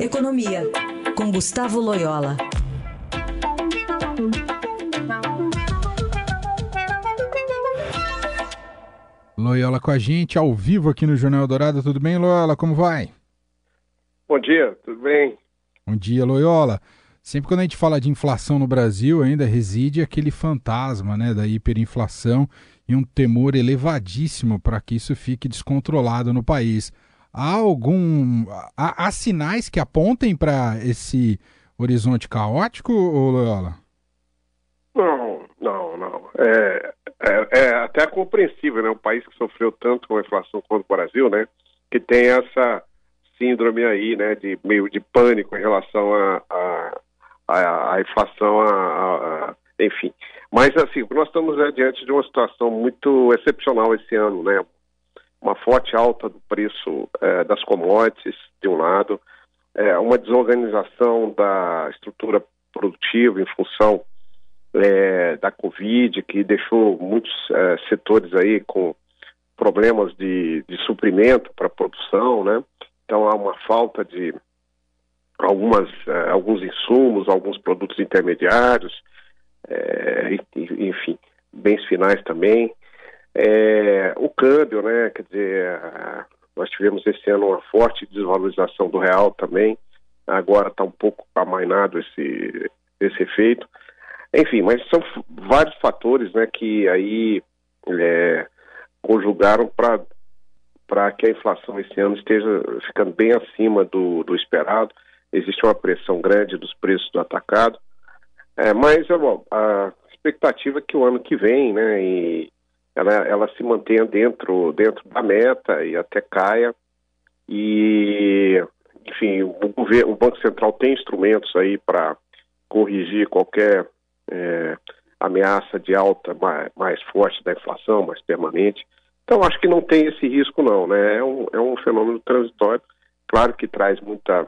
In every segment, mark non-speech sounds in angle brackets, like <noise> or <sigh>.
Economia, com Gustavo Loyola. Loyola com a gente, ao vivo aqui no Jornal Dourado. Tudo bem, Loyola? Como vai? Bom dia, tudo bem? Bom dia, Loyola. Sempre quando a gente fala de inflação no Brasil, ainda reside aquele fantasma né, da hiperinflação e um temor elevadíssimo para que isso fique descontrolado no país. Há algum. Há, há sinais que apontem para esse horizonte caótico, Loyola? Não, não, não. É, é, é, até compreensível, né? Um país que sofreu tanto com a inflação quanto o Brasil, né? Que tem essa síndrome aí, né? De meio de pânico em relação a, a, a, a inflação, a, a, enfim. Mas, assim, nós estamos né, diante de uma situação muito excepcional esse ano, né? Uma forte alta do preço é, das commodities, de um lado, é, uma desorganização da estrutura produtiva em função é, da Covid, que deixou muitos setores aí com problemas de, de suprimento para produção, né? Então há uma falta de algumas, alguns insumos, alguns produtos intermediários, enfim, bens finais também. É, o câmbio, né, quer dizer, nós tivemos esse ano uma forte desvalorização do real também, agora está um pouco amainado esse, esse efeito. Enfim, mas são vários fatores né, que aí é, conjugaram para que a inflação esse ano esteja ficando bem acima do, do esperado. Existe uma pressão grande dos preços do atacado, é, mas bom, a expectativa é que o ano que vem, né, e ela, ela se mantenha dentro, dentro da meta e até caia, e enfim, o, governo, o Banco Central tem instrumentos aí para corrigir qualquer é, ameaça de alta mais, mais, forte da inflação, mais permanente. Então, acho que não tem esse risco, não. Né? É, um, é um fenômeno transitório. Claro que traz muita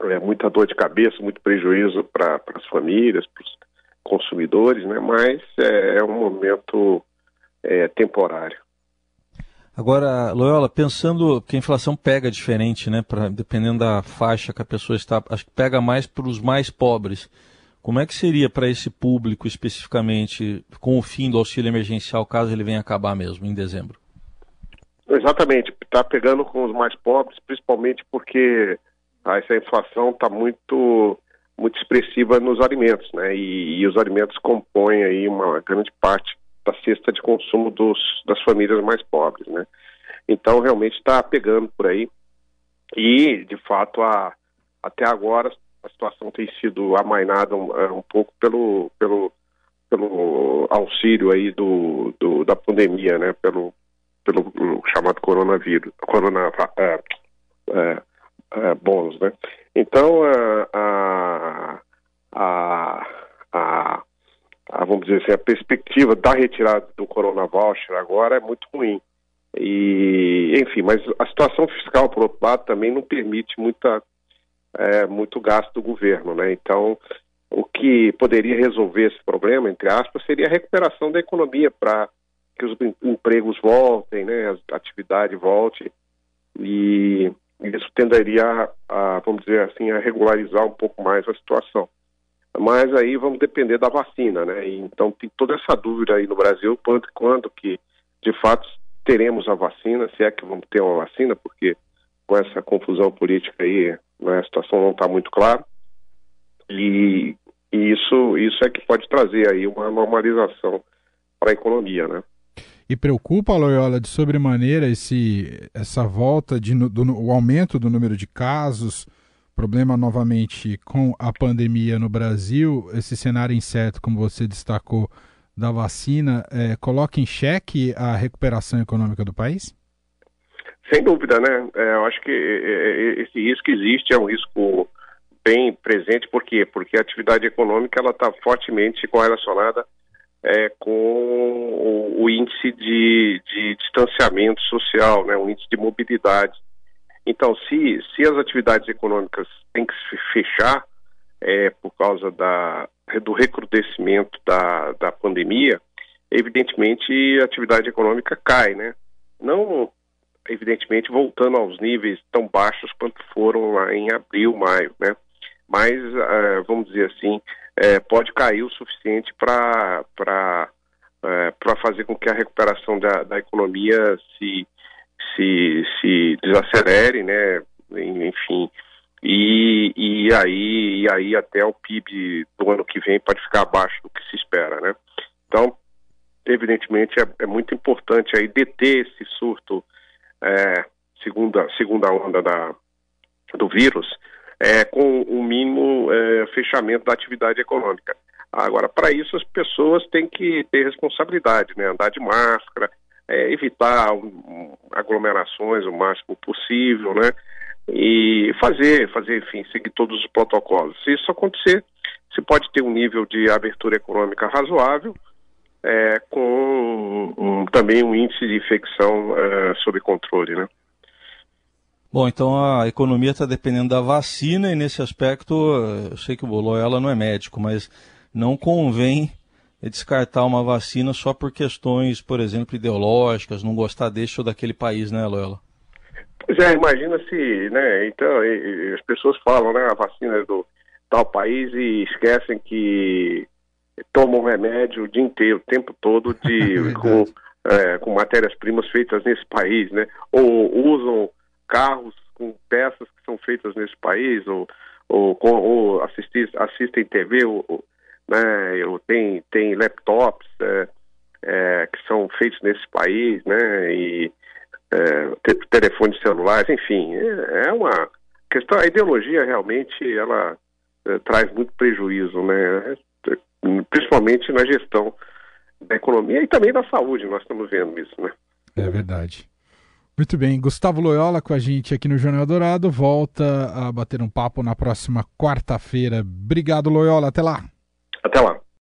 é, muita dor de cabeça, muito prejuízo para as famílias, para os consumidores, né? mas é, é um momento é, temporário. Agora, Loyola, pensando que a inflação pega diferente, né, pra, dependendo da faixa que a pessoa está, acho que pega mais para os mais pobres. Como é que seria para esse público especificamente com o fim do auxílio emergencial, caso ele venha acabar mesmo em dezembro? Exatamente, está pegando com os mais pobres, principalmente porque ah, essa inflação está muito muito expressiva nos alimentos, né? E, e, os alimentos compõem aí uma grande parte da cesta de consumo dos, das famílias mais pobres, né? Então realmente está pegando por aí e de fato a, até agora a situação tem sido amainada um, é, um pouco pelo pelo pelo auxílio aí do, do da pandemia, né? Pelo pelo chamado coronavírus, corona, é, é, é, bons, né? Então, a, a, a, a, vamos dizer assim, a perspectiva da retirada do Corona Voucher agora é muito ruim. E, enfim, mas a situação fiscal, por outro lado, também não permite muita, é, muito gasto do governo, né? Então, o que poderia resolver esse problema, entre aspas, seria a recuperação da economia para que os empregos voltem, né, a atividade volte e isso tenderia a, vamos dizer assim, a regularizar um pouco mais a situação. Mas aí vamos depender da vacina, né? Então tem toda essa dúvida aí no Brasil, quando, quando que de fato teremos a vacina, se é que vamos ter uma vacina, porque com essa confusão política aí, né, a situação não está muito clara. E, e isso, isso é que pode trazer aí uma normalização para a economia, né? E preocupa, Loyola, de sobremaneira esse, essa volta, de, do, o aumento do número de casos, problema novamente com a pandemia no Brasil, esse cenário incerto, como você destacou, da vacina, é, coloca em xeque a recuperação econômica do país? Sem dúvida, né? É, eu acho que é, é, esse risco existe, é um risco bem presente, por quê? Porque a atividade econômica ela está fortemente correlacionada é, com o, o índice de, de, distanciamento social, né, o índice de mobilidade. Então, se, se as atividades econômicas têm que se fechar é, por causa da, do recrudescimento da, da pandemia, evidentemente a atividade econômica cai, né? Não evidentemente voltando aos níveis tão baixos quanto foram lá em abril, maio, né? Mas, uh, vamos dizer assim, uh, pode cair o suficiente para para fazer com que a recuperação da, da economia se, se, se desacelere, né? Enfim, e, e, aí, e aí até o PIB do ano que vem pode ficar abaixo do que se espera, né? Então, evidentemente, é, é muito importante aí deter esse surto, é, segunda, segunda onda da, do vírus, é, com o mínimo é, fechamento da atividade econômica. Agora, para isso, as pessoas têm que ter responsabilidade, né? Andar de máscara, é, evitar aglomerações o máximo possível, né? e fazer, fazer, enfim, seguir todos os protocolos. Se isso acontecer, se pode ter um nível de abertura econômica razoável, é, com um, também um índice de infecção é, sob controle, né? Bom, então a economia está dependendo da vacina e nesse aspecto, eu sei que o Loyola não é médico, mas não convém descartar uma vacina só por questões, por exemplo, ideológicas, não gostar deste ou daquele país, né, Loyola? Pois é, imagina se, né, então, e, e as pessoas falam, né, a vacina é do tal país e esquecem que tomam remédio o dia inteiro, o tempo todo, <laughs> de, é com, é, com matérias-primas feitas nesse país, né, ou usam carros com peças que são feitas nesse país, ou, ou, ou assistir, assistem TV, ou, ou, né, ou tem, tem laptops é, é, que são feitos nesse país, né, e é, telefones celulares, enfim, é, é uma questão. A ideologia realmente ela é, traz muito prejuízo, né? Principalmente na gestão da economia e também da saúde. Nós estamos vendo isso, né? É verdade. Muito bem, Gustavo Loyola com a gente aqui no Jornal Dourado. Volta a bater um papo na próxima quarta-feira. Obrigado, Loyola. Até lá. Até lá.